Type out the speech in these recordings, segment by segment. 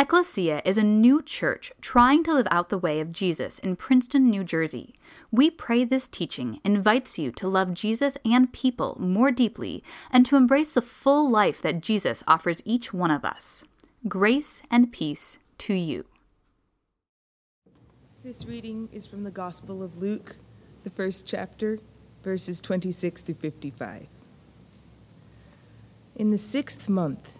Ecclesia is a new church trying to live out the way of Jesus in Princeton, New Jersey. We pray this teaching invites you to love Jesus and people more deeply and to embrace the full life that Jesus offers each one of us. Grace and peace to you. This reading is from the Gospel of Luke, the first chapter, verses 26 through 55. In the sixth month,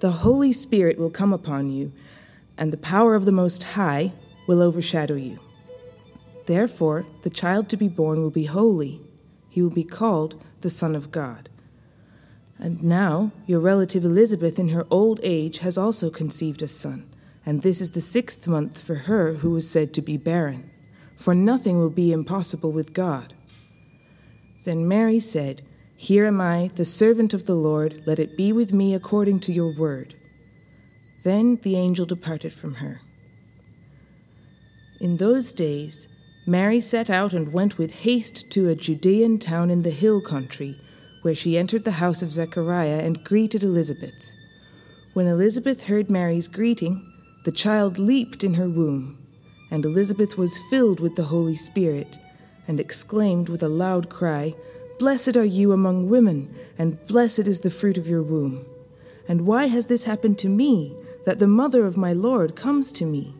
the Holy Spirit will come upon you, and the power of the Most High will overshadow you. Therefore, the child to be born will be holy. He will be called the Son of God. And now, your relative Elizabeth, in her old age, has also conceived a son, and this is the sixth month for her who was said to be barren, for nothing will be impossible with God. Then Mary said, here am I, the servant of the Lord, let it be with me according to your word. Then the angel departed from her. In those days, Mary set out and went with haste to a Judean town in the hill country, where she entered the house of Zechariah and greeted Elizabeth. When Elizabeth heard Mary's greeting, the child leaped in her womb, and Elizabeth was filled with the Holy Spirit, and exclaimed with a loud cry, Blessed are you among women, and blessed is the fruit of your womb. And why has this happened to me, that the mother of my Lord comes to me?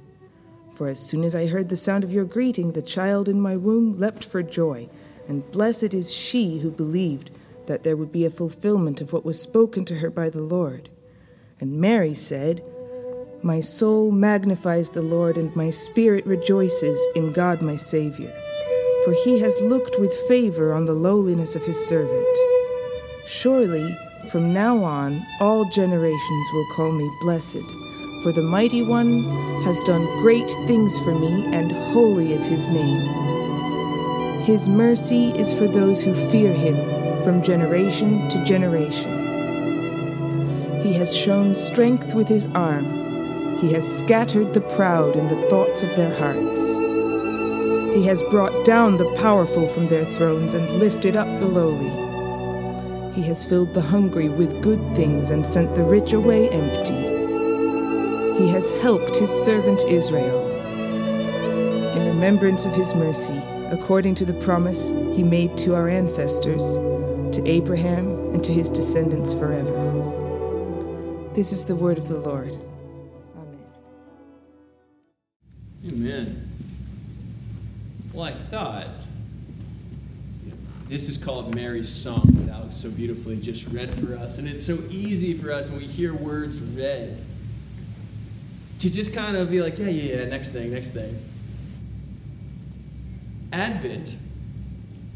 For as soon as I heard the sound of your greeting, the child in my womb leapt for joy, and blessed is she who believed that there would be a fulfillment of what was spoken to her by the Lord. And Mary said, My soul magnifies the Lord, and my spirit rejoices in God my Savior for he has looked with favor on the lowliness of his servant. Surely, from now on, all generations will call me blessed, for the Mighty One has done great things for me, and holy is his name. His mercy is for those who fear him from generation to generation. He has shown strength with his arm. He has scattered the proud in the thoughts of their hearts. He has brought down the powerful from their thrones and lifted up the lowly. He has filled the hungry with good things and sent the rich away empty. He has helped his servant Israel in remembrance of his mercy, according to the promise he made to our ancestors, to Abraham and to his descendants forever. This is the word of the Lord. Amen. Amen. Well, I thought this is called Mary's Song that Alex so beautifully just read for us. And it's so easy for us when we hear words read to just kind of be like, yeah, yeah, yeah, next thing, next thing. Advent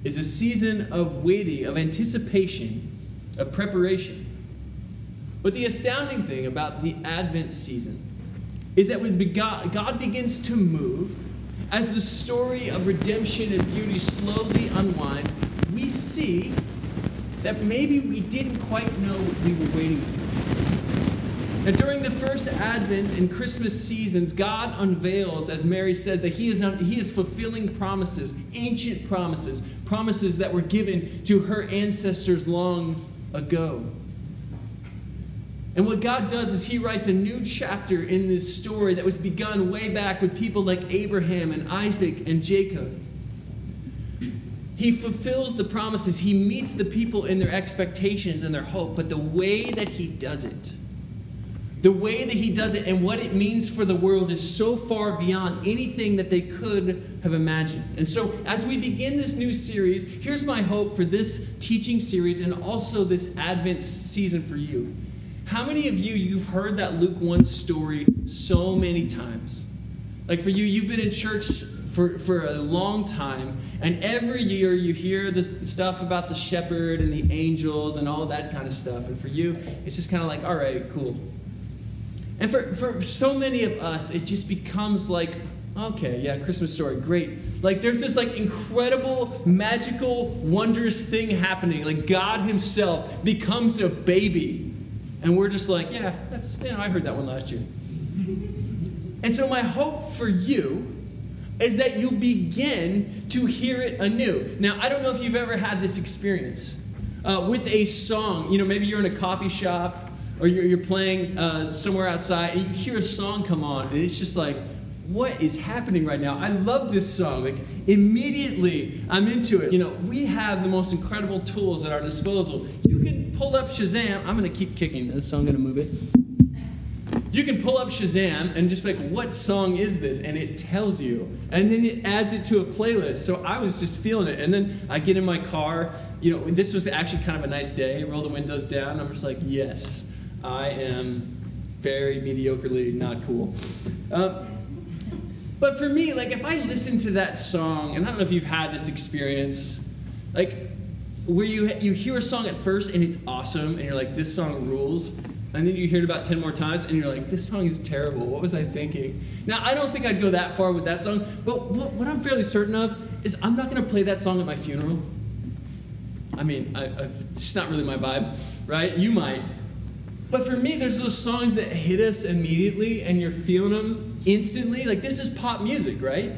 is a season of waiting, of anticipation, of preparation. But the astounding thing about the Advent season is that when God begins to move, as the story of redemption and beauty slowly unwinds, we see that maybe we didn't quite know what we were waiting for. Now, during the first Advent and Christmas seasons, God unveils, as Mary says, that He is, he is fulfilling promises, ancient promises, promises that were given to her ancestors long ago. And what God does is He writes a new chapter in this story that was begun way back with people like Abraham and Isaac and Jacob. He fulfills the promises, He meets the people in their expectations and their hope, but the way that He does it, the way that he does it and what it means for the world is so far beyond anything that they could have imagined. And so, as we begin this new series, here's my hope for this teaching series and also this Advent season for you. How many of you you've heard that Luke 1 story so many times? Like for you, you've been in church for, for a long time, and every year you hear the stuff about the shepherd and the angels and all that kind of stuff. And for you, it's just kind of like, all right, cool. And for, for so many of us, it just becomes like, okay, yeah, Christmas story, great. Like there's this like incredible, magical, wondrous thing happening. Like God Himself becomes a baby. And we're just like, yeah, that's, you know, I heard that one last year. and so my hope for you is that you begin to hear it anew. Now, I don't know if you've ever had this experience uh, with a song. You know, maybe you're in a coffee shop or you're, you're playing uh, somewhere outside and you hear a song come on and it's just like, what is happening right now? I love this song. Like immediately I'm into it. You know, we have the most incredible tools at our disposal. Pull up Shazam. I'm gonna keep kicking this, so I'm gonna move it. You can pull up Shazam and just be like, what song is this? And it tells you. And then it adds it to a playlist. So I was just feeling it. And then I get in my car. You know, this was actually kind of a nice day. Roll the windows down. I'm just like, yes, I am very mediocrely not cool. Um, but for me, like, if I listen to that song, and I don't know if you've had this experience, like, where you, you hear a song at first and it's awesome, and you're like, this song rules. And then you hear it about 10 more times and you're like this song is terrible. What was i thinking? Now i don't think i'd go that far with that song but what, i'm fairly certain of is i'm not going to play that song at my funeral. I mean I, I, it's not really my vibe right? You might. But for me there's those songs that hit us immediately and you're feeling them instantly. Like this is pop music right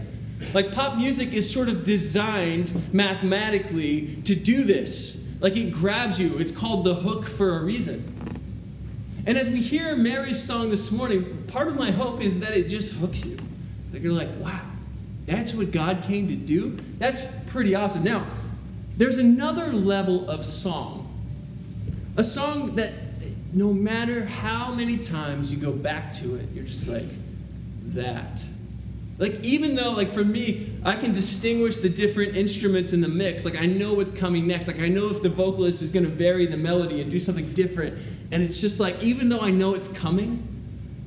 like pop music is sort of designed mathematically to do this like it grabs you it's called the hook for a reason and as we hear Mary's song this morning, part of my hope is that it just hooks you. That you're like, wow, that's what God came to do? That's pretty awesome. Now, there's another level of song. A song that no matter how many times you go back to it, you're just like, that. Like, even though, like, for me, I can distinguish the different instruments in the mix. Like, I know what's coming next. Like, I know if the vocalist is going to vary the melody and do something different. And it's just like, even though I know it's coming,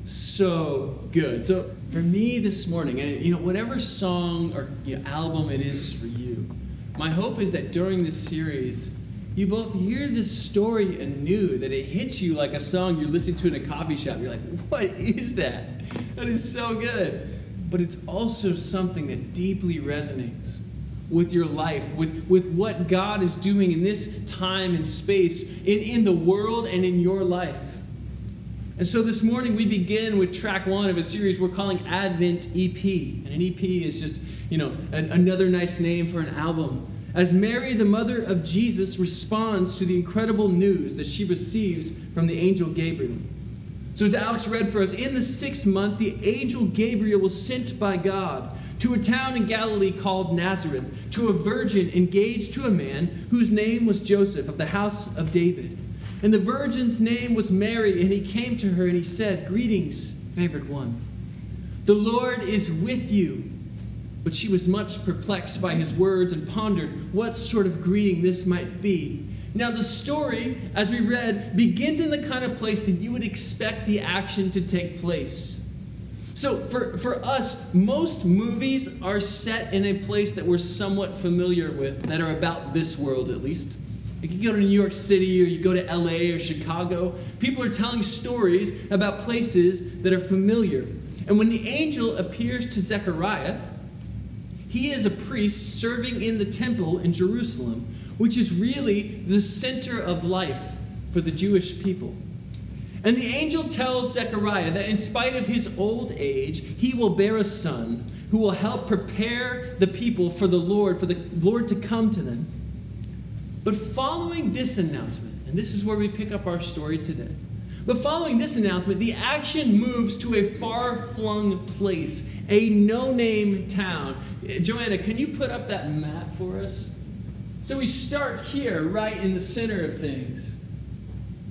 so good. So for me this morning, and you know, whatever song or you know, album it is for you, my hope is that during this series, you both hear this story anew, that it hits you like a song you're listening to in a coffee shop. You're like, what is that? That is so good. But it's also something that deeply resonates with your life, with, with what God is doing in this time and space, in, in the world and in your life. And so this morning we begin with track one of a series we're calling Advent EP. And an EP is just, you know, an, another nice name for an album. As Mary, the mother of Jesus, responds to the incredible news that she receives from the angel Gabriel. So, as Alex read for us, in the sixth month, the angel Gabriel was sent by God to a town in Galilee called Nazareth, to a virgin engaged to a man whose name was Joseph of the house of David. And the virgin's name was Mary, and he came to her and he said, Greetings, favored one. The Lord is with you. But she was much perplexed by his words and pondered what sort of greeting this might be. Now, the story, as we read, begins in the kind of place that you would expect the action to take place. So for, for us, most movies are set in a place that we're somewhat familiar with, that are about this world at least. You can go to New York City or you go to LA or Chicago. People are telling stories about places that are familiar. And when the angel appears to Zechariah, he is a priest serving in the temple in Jerusalem, which is really the center of life for the Jewish people. And the angel tells Zechariah that in spite of his old age, he will bear a son who will help prepare the people for the Lord, for the Lord to come to them. But following this announcement, and this is where we pick up our story today. But following this announcement, the action moves to a far flung place, a no name town. Joanna, can you put up that map for us? So we start here, right in the center of things.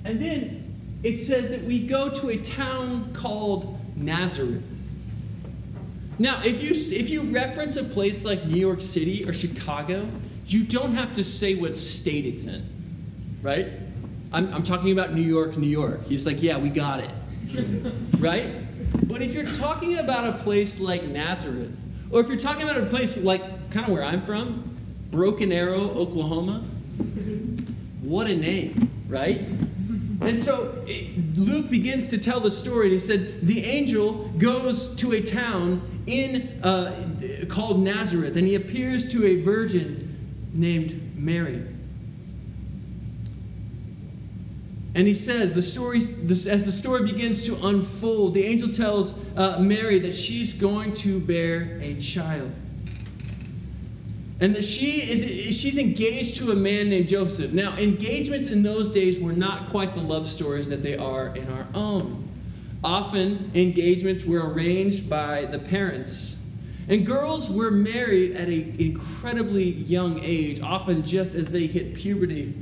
And then it says that we go to a town called Nazareth. Now, if you, if you reference a place like New York City or Chicago, you don't have to say what state it's in, right? I'm, I'm talking about New York, New York. He's like, yeah, we got it, right? But if you're talking about a place like Nazareth, or if you're talking about a place like kind of where I'm from, Broken Arrow, Oklahoma, what a name, right? And so Luke begins to tell the story. He said, The angel goes to a town in, uh, called Nazareth, and he appears to a virgin named Mary. And he says, the story, as the story begins to unfold, the angel tells uh, Mary that she's going to bear a child. And that she is she's engaged to a man named Joseph. Now, engagements in those days were not quite the love stories that they are in our own. Often, engagements were arranged by the parents. And girls were married at an incredibly young age, often just as they hit puberty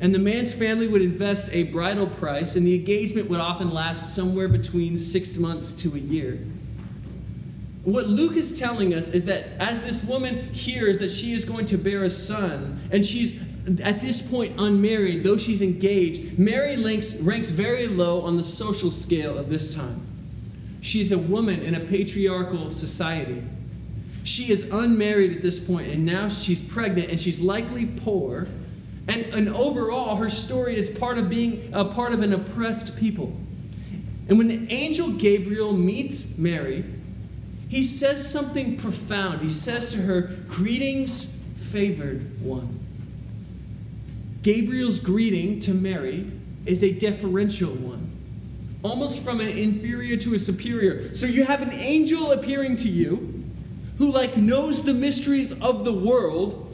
and the man's family would invest a bridal price, and the engagement would often last somewhere between six months to a year. What Luke is telling us is that as this woman hears that she is going to bear a son, and she's at this point unmarried, though she's engaged, Mary ranks, ranks very low on the social scale of this time. She's a woman in a patriarchal society. She is unmarried at this point, and now she's pregnant, and she's likely poor and, and overall, her story is part of being a part of an oppressed people. And when the angel Gabriel meets Mary, he says something profound. He says to her, Greetings, favored one. Gabriel's greeting to Mary is a deferential one, almost from an inferior to a superior. So you have an angel appearing to you who, like, knows the mysteries of the world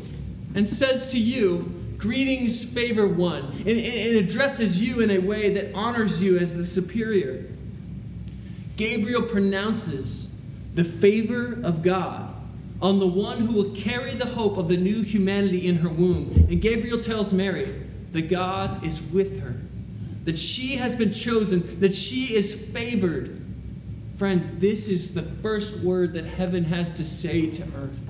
and says to you, Greetings, favor one. And it addresses you in a way that honors you as the superior. Gabriel pronounces the favor of God on the one who will carry the hope of the new humanity in her womb. And Gabriel tells Mary that God is with her, that she has been chosen, that she is favored. Friends, this is the first word that heaven has to say to earth.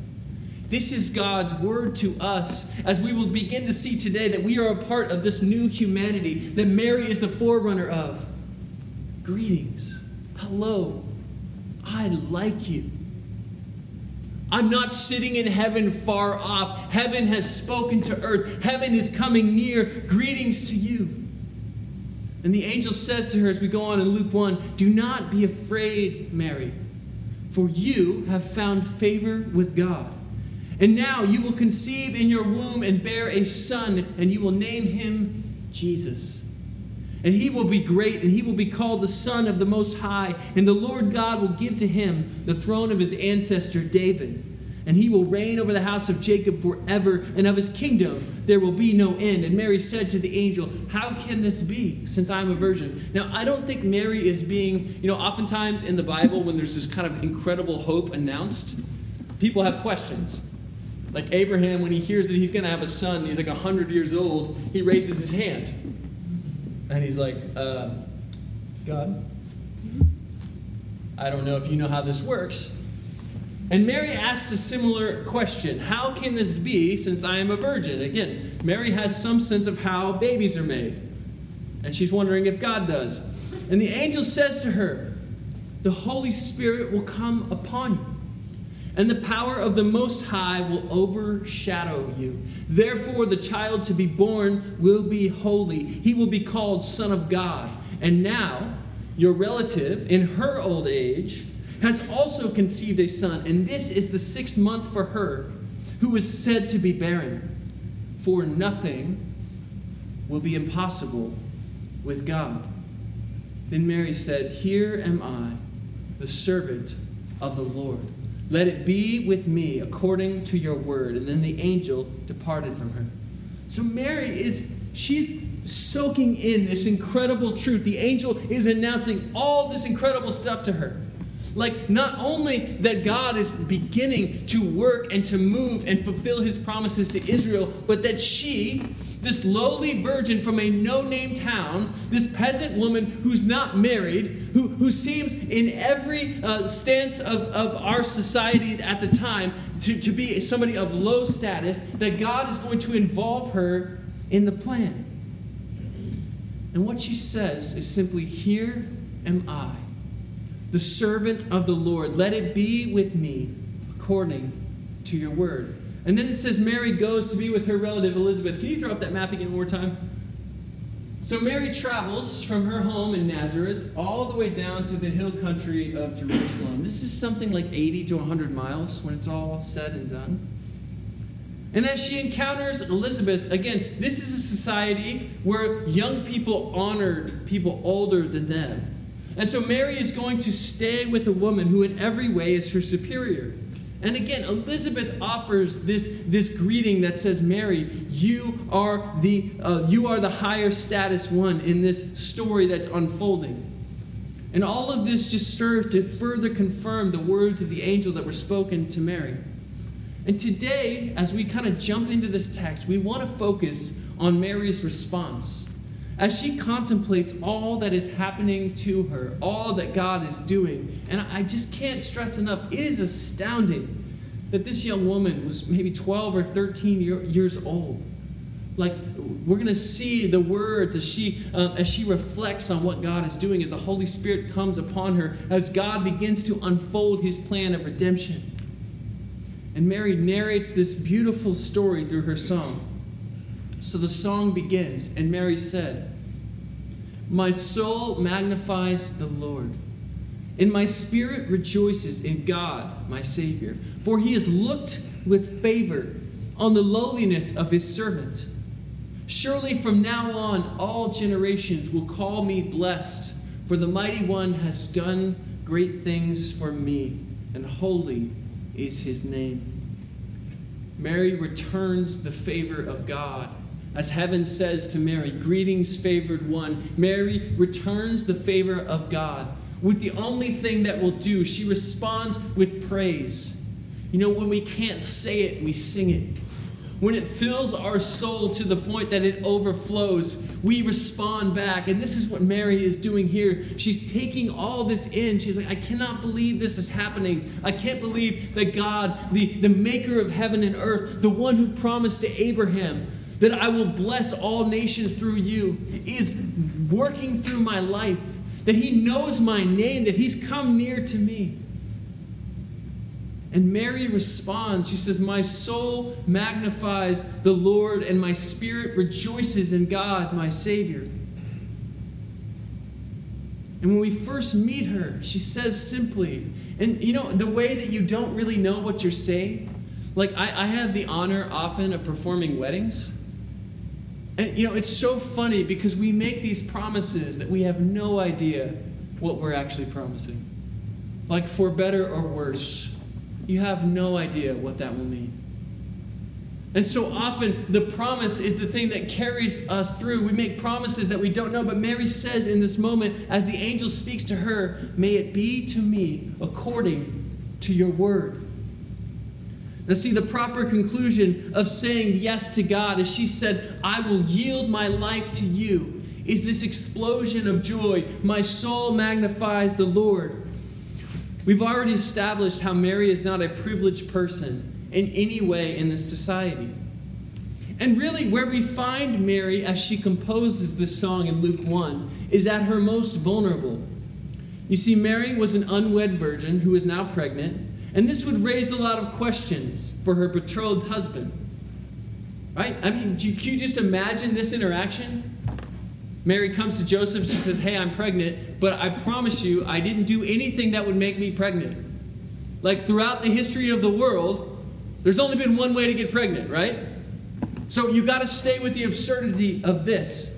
This is God's word to us as we will begin to see today that we are a part of this new humanity that Mary is the forerunner of. Greetings. Hello. I like you. I'm not sitting in heaven far off. Heaven has spoken to earth. Heaven is coming near. Greetings to you. And the angel says to her as we go on in Luke 1 Do not be afraid, Mary, for you have found favor with God. And now you will conceive in your womb and bear a son, and you will name him Jesus. And he will be great, and he will be called the Son of the Most High. And the Lord God will give to him the throne of his ancestor David. And he will reign over the house of Jacob forever, and of his kingdom there will be no end. And Mary said to the angel, How can this be, since I'm a virgin? Now, I don't think Mary is being, you know, oftentimes in the Bible, when there's this kind of incredible hope announced, people have questions. Like Abraham, when he hears that he's going to have a son, he's like 100 years old, he raises his hand. And he's like, uh, God, I don't know if you know how this works. And Mary asks a similar question How can this be since I am a virgin? Again, Mary has some sense of how babies are made. And she's wondering if God does. And the angel says to her, The Holy Spirit will come upon you and the power of the Most High will overshadow you. Therefore, the child to be born will be holy. He will be called Son of God. And now, your relative, in her old age, has also conceived a son, and this is the sixth month for her, who is said to be barren. For nothing will be impossible with God. Then Mary said, Here am I, the servant of the Lord let it be with me according to your word. And then the angel departed from her. So Mary is, she's soaking in this incredible truth. The angel is announcing all this incredible stuff to her. Like, not only that God is beginning to work and to move and fulfill his promises to Israel, but that she, this lowly virgin from a no name town, this peasant woman who's not married, who, who seems in every uh, stance of, of our society at the time to, to be somebody of low status, that God is going to involve her in the plan. And what she says is simply, Here am I, the servant of the Lord. Let it be with me according to your word. And then it says Mary goes to be with her relative Elizabeth. Can you throw up that map again one more time? So Mary travels from her home in Nazareth all the way down to the hill country of Jerusalem. This is something like 80 to 100 miles when it's all said and done. And as she encounters Elizabeth, again, this is a society where young people honored people older than them. And so Mary is going to stay with a woman who, in every way, is her superior. And again, Elizabeth offers this, this greeting that says, Mary, you are, the, uh, you are the higher status one in this story that's unfolding. And all of this just serves to further confirm the words of the angel that were spoken to Mary. And today, as we kind of jump into this text, we want to focus on Mary's response. As she contemplates all that is happening to her, all that God is doing, and I just can't stress enough, it is astounding that this young woman was maybe 12 or 13 year, years old. Like, we're going to see the words as she, uh, as she reflects on what God is doing, as the Holy Spirit comes upon her, as God begins to unfold his plan of redemption. And Mary narrates this beautiful story through her song. So the song begins, and Mary said, My soul magnifies the Lord, and my spirit rejoices in God, my Savior, for he has looked with favor on the lowliness of his servant. Surely from now on, all generations will call me blessed, for the mighty one has done great things for me, and holy is his name. Mary returns the favor of God. As heaven says to Mary, Greetings, favored one. Mary returns the favor of God with the only thing that will do. She responds with praise. You know, when we can't say it, we sing it. When it fills our soul to the point that it overflows, we respond back. And this is what Mary is doing here. She's taking all this in. She's like, I cannot believe this is happening. I can't believe that God, the, the maker of heaven and earth, the one who promised to Abraham that I will bless all nations through you, is working through my life. That he knows my name, that he's come near to me. And Mary responds. She says, My soul magnifies the Lord, and my spirit rejoices in God, my Savior. And when we first meet her, she says simply, and you know, the way that you don't really know what you're saying, like I, I have the honor often of performing weddings. And you know, it's so funny because we make these promises that we have no idea what we're actually promising. Like for better or worse you have no idea what that will mean. And so often, the promise is the thing that carries us through. We make promises that we don't know, but Mary says in this moment, as the angel speaks to her, May it be to me according to your word. Now, see, the proper conclusion of saying yes to God as she said, I will yield my life to you, is this explosion of joy. My soul magnifies the Lord. We've already established how Mary is not a privileged person in any way in this society. And really, where we find Mary as she composes this song in Luke 1 is at her most vulnerable. You see, Mary was an unwed virgin who is now pregnant, and this would raise a lot of questions for her betrothed husband. Right? I mean, can you just imagine this interaction? Mary comes to Joseph. She says, Hey, I'm pregnant, but I promise you, I didn't do anything that would make me pregnant. Like throughout the history of the world, there's only been one way to get pregnant, right? So you got to stay with the absurdity of this.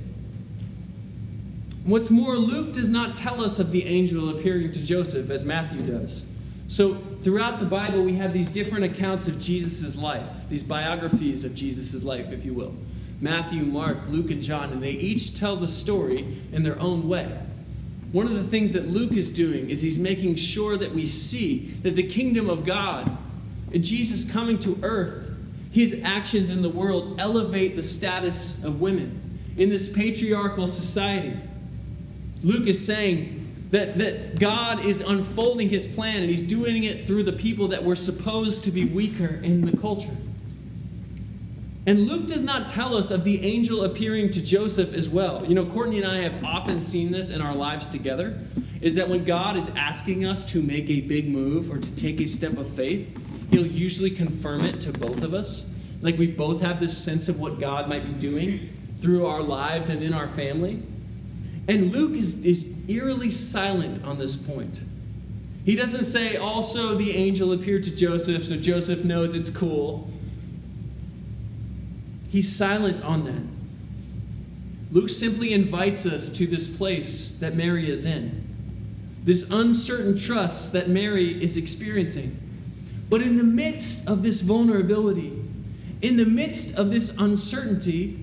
What's more, Luke does not tell us of the angel appearing to Joseph as Matthew does. So throughout the Bible, we have these different accounts of Jesus' life, these biographies of Jesus' life, if you will. Matthew, Mark, Luke, and John, and they each tell the story in their own way. one of the things that Luke is doing is he's making sure that we see that the kingdom of God and Jesus coming to earth, his actions in the world elevate the status of women in this patriarchal society. Luke is saying that, that God is unfolding his plan and he's doing it through the people that were supposed to be weaker in the culture. And Luke does not tell us of the angel appearing to Joseph as well. You know, Courtney and I have often seen this in our lives together is that when God is asking us to make a big move or to take a step of faith, he'll usually confirm it to both of us. Like we both have this sense of what God might be doing through our lives and in our family. And Luke is, is eerily silent on this point. He doesn't say, also, the angel appeared to Joseph, so Joseph knows it's cool. He's silent on that. Luke simply invites us to this place that Mary is in, this uncertain trust that Mary is experiencing. But in the midst of this vulnerability, in the midst of this uncertainty,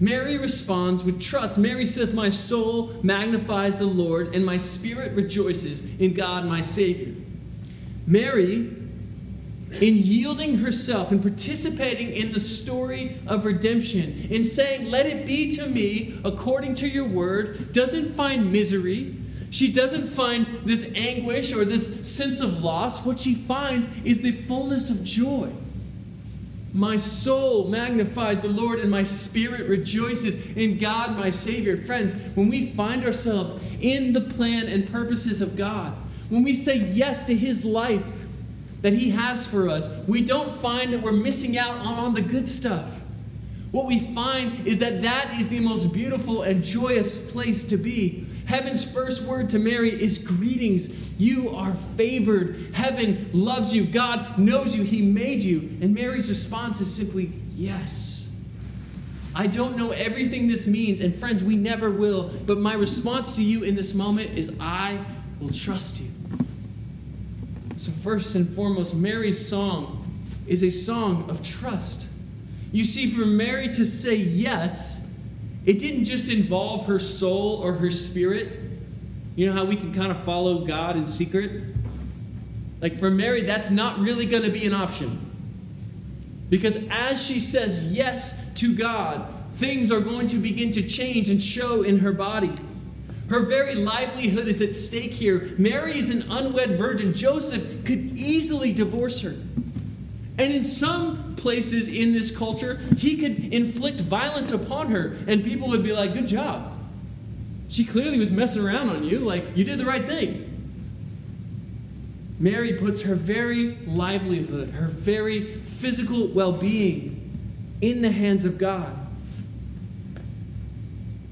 Mary responds with trust. Mary says, My soul magnifies the Lord, and my spirit rejoices in God my Savior. Mary in yielding herself and participating in the story of redemption, in saying, Let it be to me according to your word, doesn't find misery. She doesn't find this anguish or this sense of loss. What she finds is the fullness of joy. My soul magnifies the Lord, and my spirit rejoices in God, my Savior. Friends, when we find ourselves in the plan and purposes of God, when we say yes to His life, that He has for us, we don't find that we're missing out on, on the good stuff. What we find is that that is the most beautiful and joyous place to be. Heaven's first word to Mary is greetings. You are favored. Heaven loves you. God knows you. He made you. And Mary's response is simply yes. I don't know everything this means, and friends, we never will, but my response to you in this moment is I will trust you. So, first and foremost, Mary's song is a song of trust. You see, for Mary to say yes, it didn't just involve her soul or her spirit. You know how we can kind of follow God in secret? Like for Mary, that's not really going to be an option. Because as she says yes to God, things are going to begin to change and show in her body. Her very livelihood is at stake here. Mary is an unwed virgin. Joseph could easily divorce her. And in some places in this culture, he could inflict violence upon her, and people would be like, Good job. She clearly was messing around on you. Like, you did the right thing. Mary puts her very livelihood, her very physical well being in the hands of God.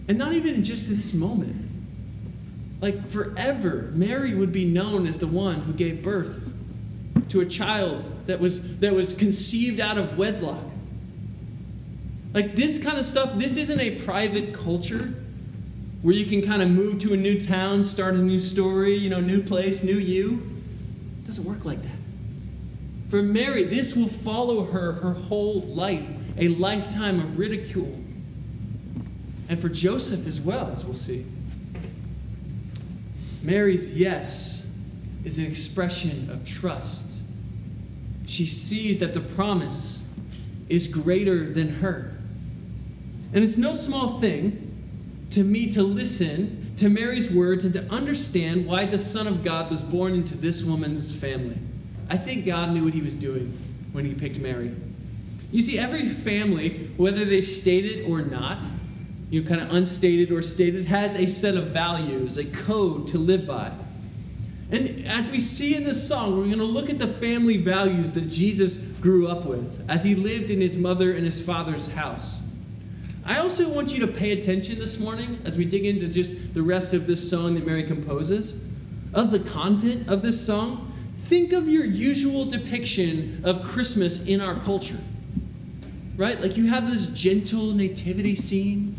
And not even just this moment. Like forever, Mary would be known as the one who gave birth to a child that was, that was conceived out of wedlock. Like this kind of stuff, this isn't a private culture where you can kind of move to a new town, start a new story, you know, new place, new you. It doesn't work like that. For Mary, this will follow her her whole life, a lifetime of ridicule. And for Joseph as well, as we'll see. Mary's yes is an expression of trust. She sees that the promise is greater than her. And it's no small thing to me to listen to Mary's words and to understand why the Son of God was born into this woman's family. I think God knew what he was doing when he picked Mary. You see, every family, whether they state it or not, you know, kind of unstated or stated, has a set of values, a code to live by. And as we see in this song, we're going to look at the family values that Jesus grew up with as he lived in his mother and his father's house. I also want you to pay attention this morning as we dig into just the rest of this song that Mary composes, of the content of this song. Think of your usual depiction of Christmas in our culture. Right? Like you have this gentle nativity scene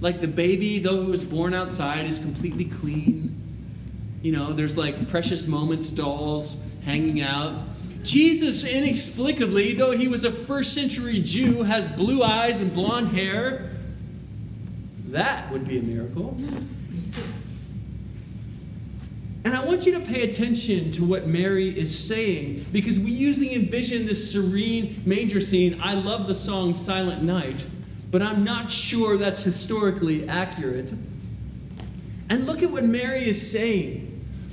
like the baby, though he was born outside, is completely clean. You know, there's like precious moments dolls hanging out. Jesus, inexplicably, though he was a first century Jew, has blue eyes and blonde hair. That would be a miracle. And I want you to pay attention to what Mary is saying because we usually envision this serene manger scene. I love the song Silent Night, but I'm not sure that's historically accurate. And look at what Mary is saying.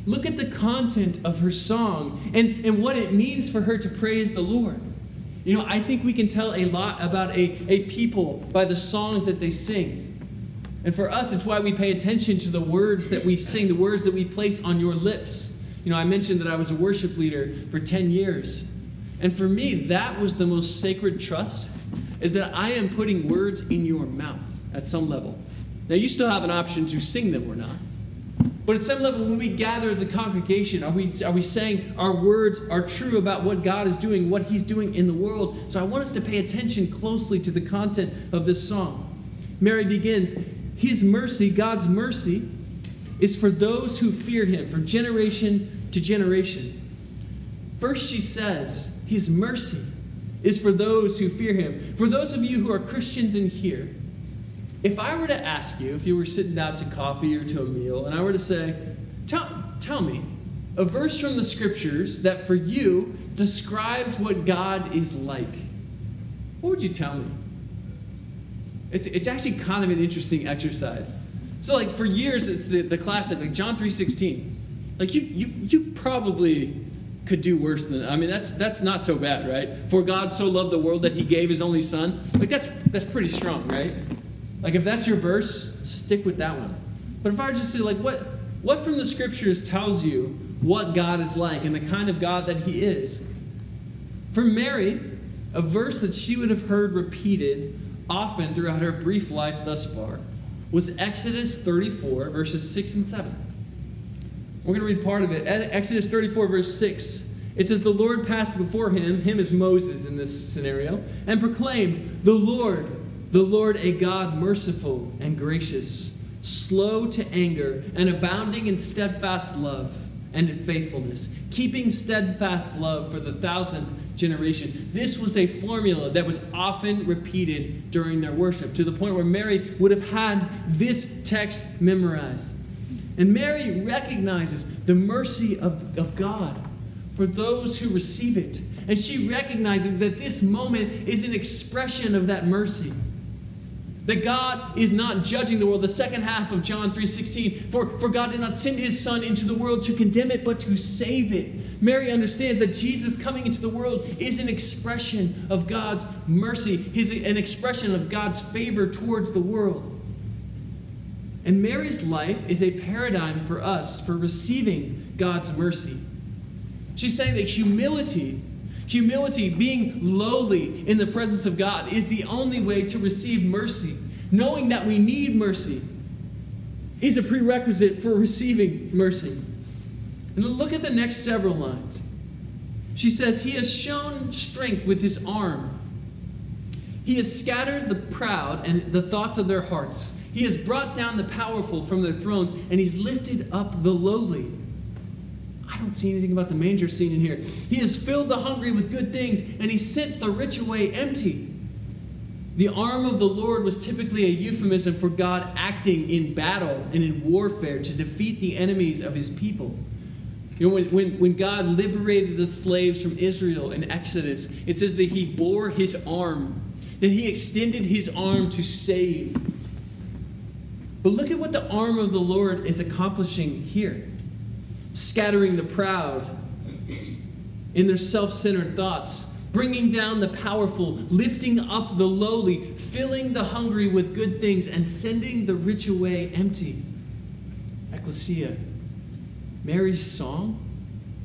Look at the content of her song and, and what it means for her to praise the Lord. You know, I think we can tell a lot about a, a people by the songs that they sing. And for us, it's why we pay attention to the words that we sing, the words that we place on your lips. You know, I mentioned that I was a worship leader for 10 years. And for me, that was the most sacred trust, is that I am putting words in your mouth at some level. Now, you still have an option to sing them or not. But at some level, when we gather as a congregation, are we, are we saying our words are true about what God is doing, what He's doing in the world? So I want us to pay attention closely to the content of this song. Mary begins His mercy, God's mercy, is for those who fear Him, from generation to generation. First, she says, His mercy is for those who fear Him. For those of you who are Christians in here, if I were to ask you, if you were sitting down to coffee or to a meal, and I were to say, tell, tell me a verse from the scriptures that for you describes what God is like, what would you tell me? It's, it's actually kind of an interesting exercise. So, like, for years, it's the, the classic, like John 3.16. Like, you, you, you probably could do worse than I mean that's that's not so bad, right? For God so loved the world that he gave his only son. Like that's that's pretty strong, right? Like if that's your verse, stick with that one. But if I were just say like what what from the scriptures tells you what God is like and the kind of God that he is? For Mary, a verse that she would have heard repeated often throughout her brief life thus far was Exodus 34 verses 6 and 7. We're going to read part of it. Exodus 34 verse 6. It says, The Lord passed before him, him is Moses in this scenario, and proclaimed, The Lord, the Lord a God merciful and gracious, slow to anger, and abounding in steadfast love and in faithfulness, keeping steadfast love for the thousandth generation. This was a formula that was often repeated during their worship, to the point where Mary would have had this text memorized. And Mary recognizes the mercy of, of God for those who receive it. And she recognizes that this moment is an expression of that mercy that God is not judging the world. The second half of John 3:16, for, for God did not send his son into the world to condemn it, but to save it. Mary understands that Jesus coming into the world is an expression of God's mercy, his, an expression of God's favor towards the world. And Mary's life is a paradigm for us for receiving God's mercy. She's saying that humility Humility, being lowly in the presence of God, is the only way to receive mercy. Knowing that we need mercy is a prerequisite for receiving mercy. And look at the next several lines. She says, He has shown strength with His arm. He has scattered the proud and the thoughts of their hearts. He has brought down the powerful from their thrones, and He's lifted up the lowly. I don't see anything about the manger scene in here. He has filled the hungry with good things, and he sent the rich away empty. The arm of the Lord was typically a euphemism for God acting in battle and in warfare to defeat the enemies of his people. You know, when, when, when God liberated the slaves from Israel in Exodus, it says that he bore his arm, that he extended his arm to save. But look at what the arm of the Lord is accomplishing here scattering the proud in their self centered thoughts, bringing down the powerful, lifting up the lowly, filling the hungry with good things, and sending the rich away empty. Ecclesia, Mary's song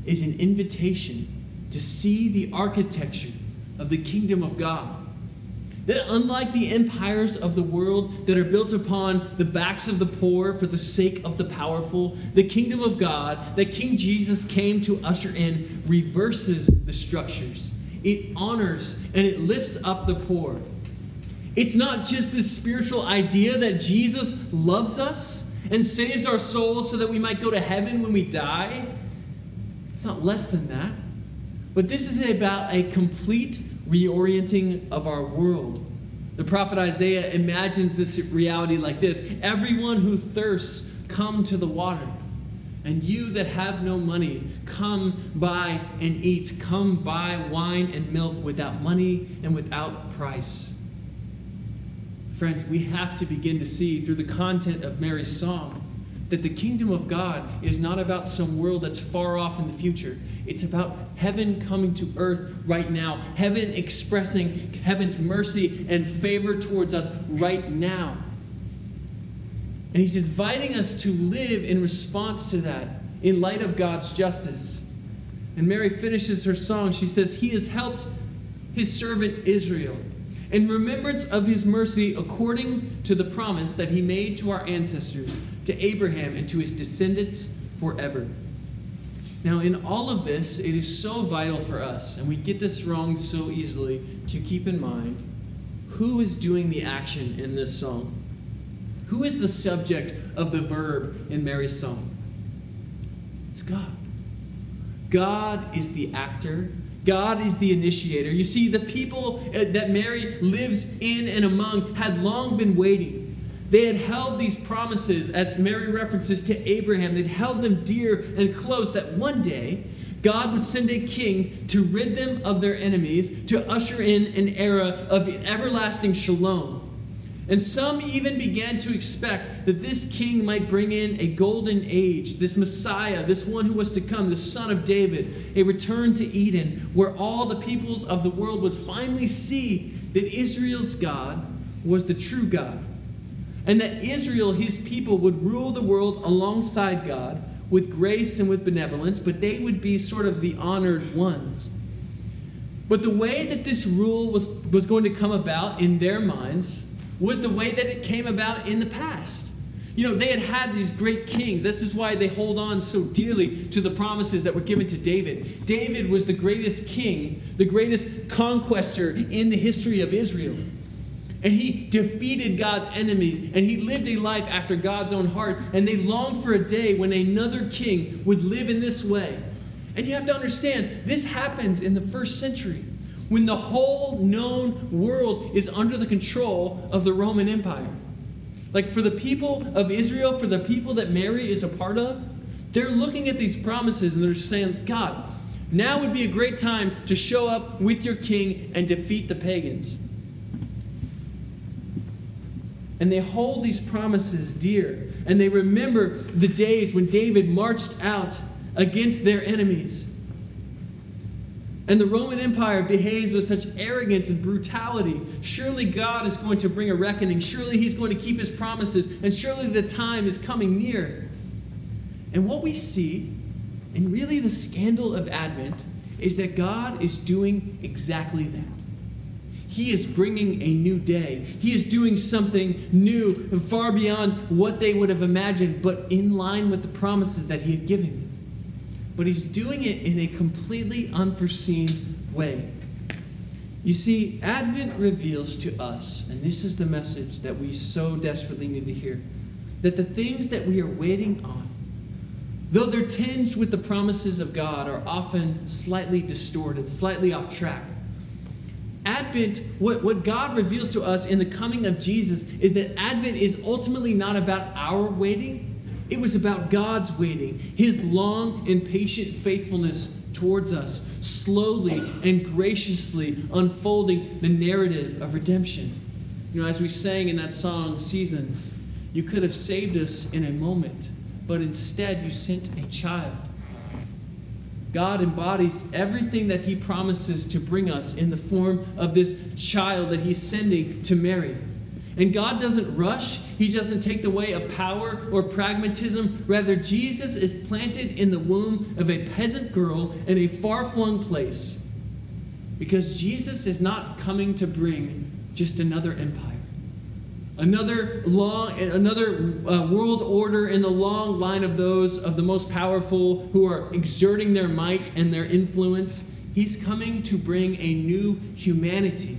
is an invitation to see the architecture of the kingdom of God that unlike the empires of the world that are built upon the backs of the poor for the sake of the powerful, the kingdom of God that King Jesus came to usher in reverses the structures. It honors and it lifts up the poor. It's not just this spiritual idea that Jesus loves us and saves our souls so that we might go to heaven when we die. It's not less than that. But this is about a complete reorienting of our world. The prophet Isaiah imagines this reality like this Everyone who thirsts, come to the water. And you that have no money, come buy and eat. Come buy wine and milk without money and without price. Friends, we have to begin to see through the content of Mary's song that the kingdom of God is not about some world that's far off in the future. It's about heaven coming to earth right now, heaven expressing heaven's mercy and favor towards us right now. And he's inviting us to live in response to that in light of God's justice. And Mary finishes her song. She says, He has helped his servant Israel in remembrance of his mercy according to the promise that he made to our ancestors, to Abraham, and to his descendants forever. Now, in all of this, it is so vital for us, and we get this wrong so easily, to keep in mind who is doing the action in this song. Who is the subject of the verb in Mary's song? It's God. God is the actor. God is the initiator. You see, the people uh, that Mary lives in and among had long been waiting. They had held these promises, as Mary references to Abraham, they'd held them dear and close that one day God would send a king to rid them of their enemies, to usher in an era of everlasting shalom. And some even began to expect that this king might bring in a golden age, this Messiah, this one who was to come, the son of David, a return to Eden, where all the peoples of the world would finally see that Israel's God was the true God. And that Israel, his people, would rule the world alongside God with grace and with benevolence, but they would be sort of the honored ones. But the way that this rule was, was going to come about in their minds was the way that it came about in the past. You know, they had had these great kings. This is why they hold on so dearly to the promises that were given to David. David was the greatest king, the greatest conquester in the history of Israel. And he defeated God's enemies, and he lived a life after God's own heart. And they longed for a day when another king would live in this way. And you have to understand, this happens in the first century when the whole known world is under the control of the Roman Empire. Like for the people of Israel, for the people that Mary is a part of, they're looking at these promises and they're saying, God, now would be a great time to show up with your king and defeat the pagans. And they hold these promises dear. And they remember the days when David marched out against their enemies. And the Roman Empire behaves with such arrogance and brutality. Surely God is going to bring a reckoning. Surely He's going to keep His promises. And surely the time is coming near. And what we see, and really the scandal of Advent, is that God is doing exactly that. He is bringing a new day. He is doing something new, far beyond what they would have imagined, but in line with the promises that He had given but he's doing it in a completely unforeseen way. You see, Advent reveals to us, and this is the message that we so desperately need to hear, that the things that we are waiting on, though they're tinged with the promises of God, are often slightly distorted, slightly off track. Advent, what, what God reveals to us in the coming of Jesus, is that Advent is ultimately not about our waiting, it was about God's waiting, His long and patient faithfulness towards us, slowly and graciously unfolding the narrative of redemption. You know, as we sang in that song, Seasons, you could have saved us in a moment, but instead you sent a child. God embodies everything that He promises to bring us in the form of this child that He's sending to Mary. And God doesn't rush, He doesn't take the way of power or pragmatism. Rather, Jesus is planted in the womb of a peasant girl in a far flung place. Because Jesus is not coming to bring just another empire. Another long, another uh, world order in the long line of those of the most powerful who are exerting their might and their influence. He's coming to bring a new humanity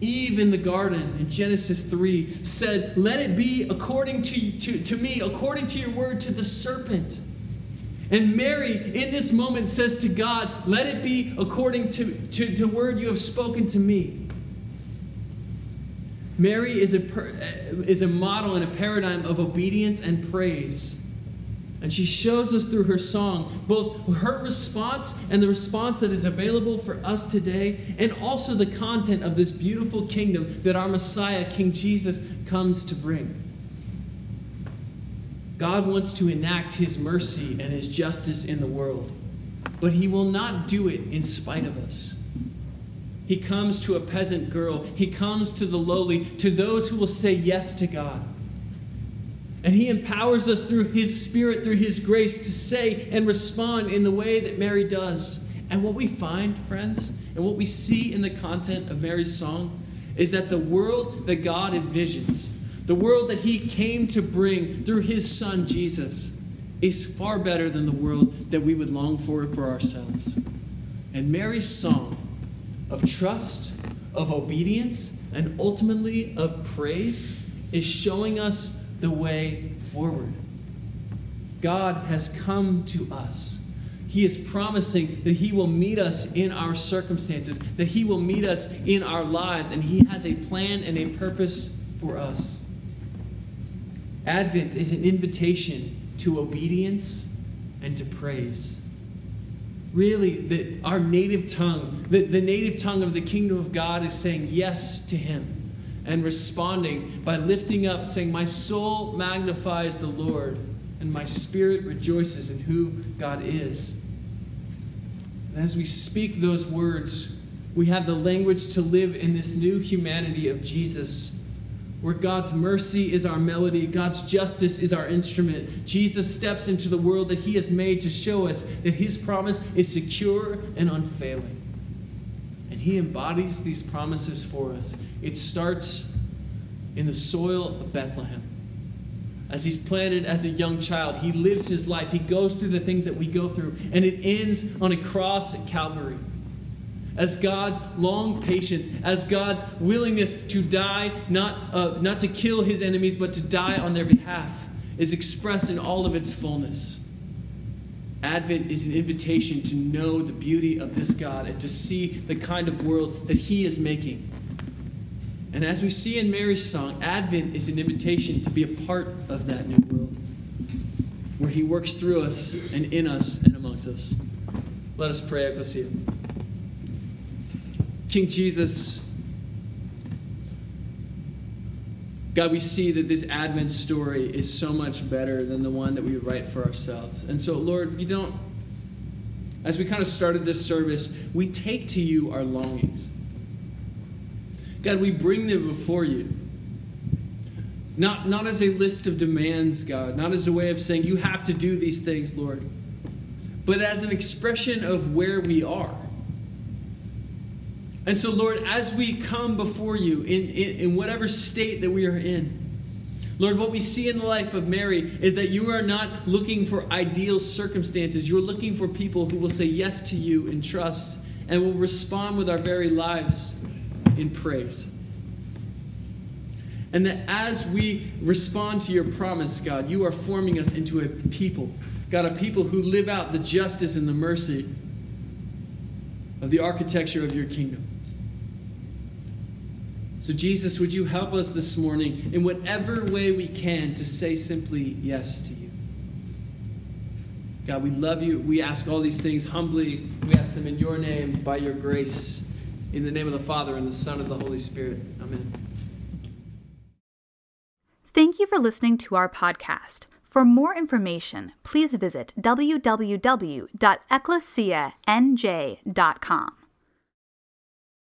Eve in the garden in Genesis 3 said, Let it be according to, to, to me, according to your word, to the serpent. And Mary, in this moment, says to God, Let it be according to, to the word you have spoken to me. Mary is a, is a model and a paradigm of obedience and praise. And she shows us through her song both her response and the response that is available for us today, and also the content of this beautiful kingdom that our Messiah, King Jesus, comes to bring. God wants to enact his mercy and his justice in the world, but he will not do it in spite of us. He comes to a peasant girl, he comes to the lowly, to those who will say yes to God. And he empowers us through his spirit, through his grace, to say and respond in the way that Mary does. And what we find, friends, and what we see in the content of Mary's song is that the world that God envisions, the world that he came to bring through his son Jesus, is far better than the world that we would long for for ourselves. And Mary's song of trust, of obedience, and ultimately of praise is showing us the way forward. God has come to us. He is promising that He will meet us in our circumstances, that He will meet us in our lives, and He has a plan and a purpose for us. Advent is an invitation to obedience and to praise. Really, that our native tongue, the, the native tongue of the kingdom of God is saying yes to Him and responding by lifting up, saying, My soul magnifies the Lord, and my spirit rejoices in who God is. And as we speak those words, we have the language to live in this new humanity of Jesus, where God's mercy is our melody, God's justice is our instrument. Jesus steps into the world that He has made to show us that His promise is secure and unfailing. He embodies these promises for us. It starts in the soil of Bethlehem. As he's planted as a young child, he lives his life. He goes through the things that we go through, and it ends on a cross at Calvary. As God's long patience, as God's willingness to die, not, uh, not to kill his enemies, but to die on their behalf, is expressed in all of its fullness. Advent is an invitation to know the beauty of this God and to see the kind of world that he is making. And as we see in Mary's song, Advent is an invitation to be a part of that new world where He works through us and in us and amongst us. Let us pray, Ecclesia. King Jesus, God, we see that this Advent story is so much better than the one that we write for ourselves. And so, Lord, we don't, as we kind of started this service, we take to you our longings. God, we bring them before you. Not, not as a list of demands, God, not as a way of saying, you have to do these things, Lord, but as an expression of where we are. And so, Lord, as we come before you in, in, in whatever state that we are in, Lord, what we see in the life of Mary is that you are not looking for ideal circumstances. You're looking for people who will say yes to you in trust and will respond with our very lives in praise. And that as we respond to your promise, God, you are forming us into a people, God, a people who live out the justice and the mercy of the architecture of your kingdom. So, Jesus, would you help us this morning in whatever way we can to say simply yes to you? God, we love you. We ask all these things humbly. We ask them in your name, by your grace. In the name of the Father, and the Son, and the Holy Spirit. Amen. Thank you for listening to our podcast. For more information, please visit www.ecclesianj.com.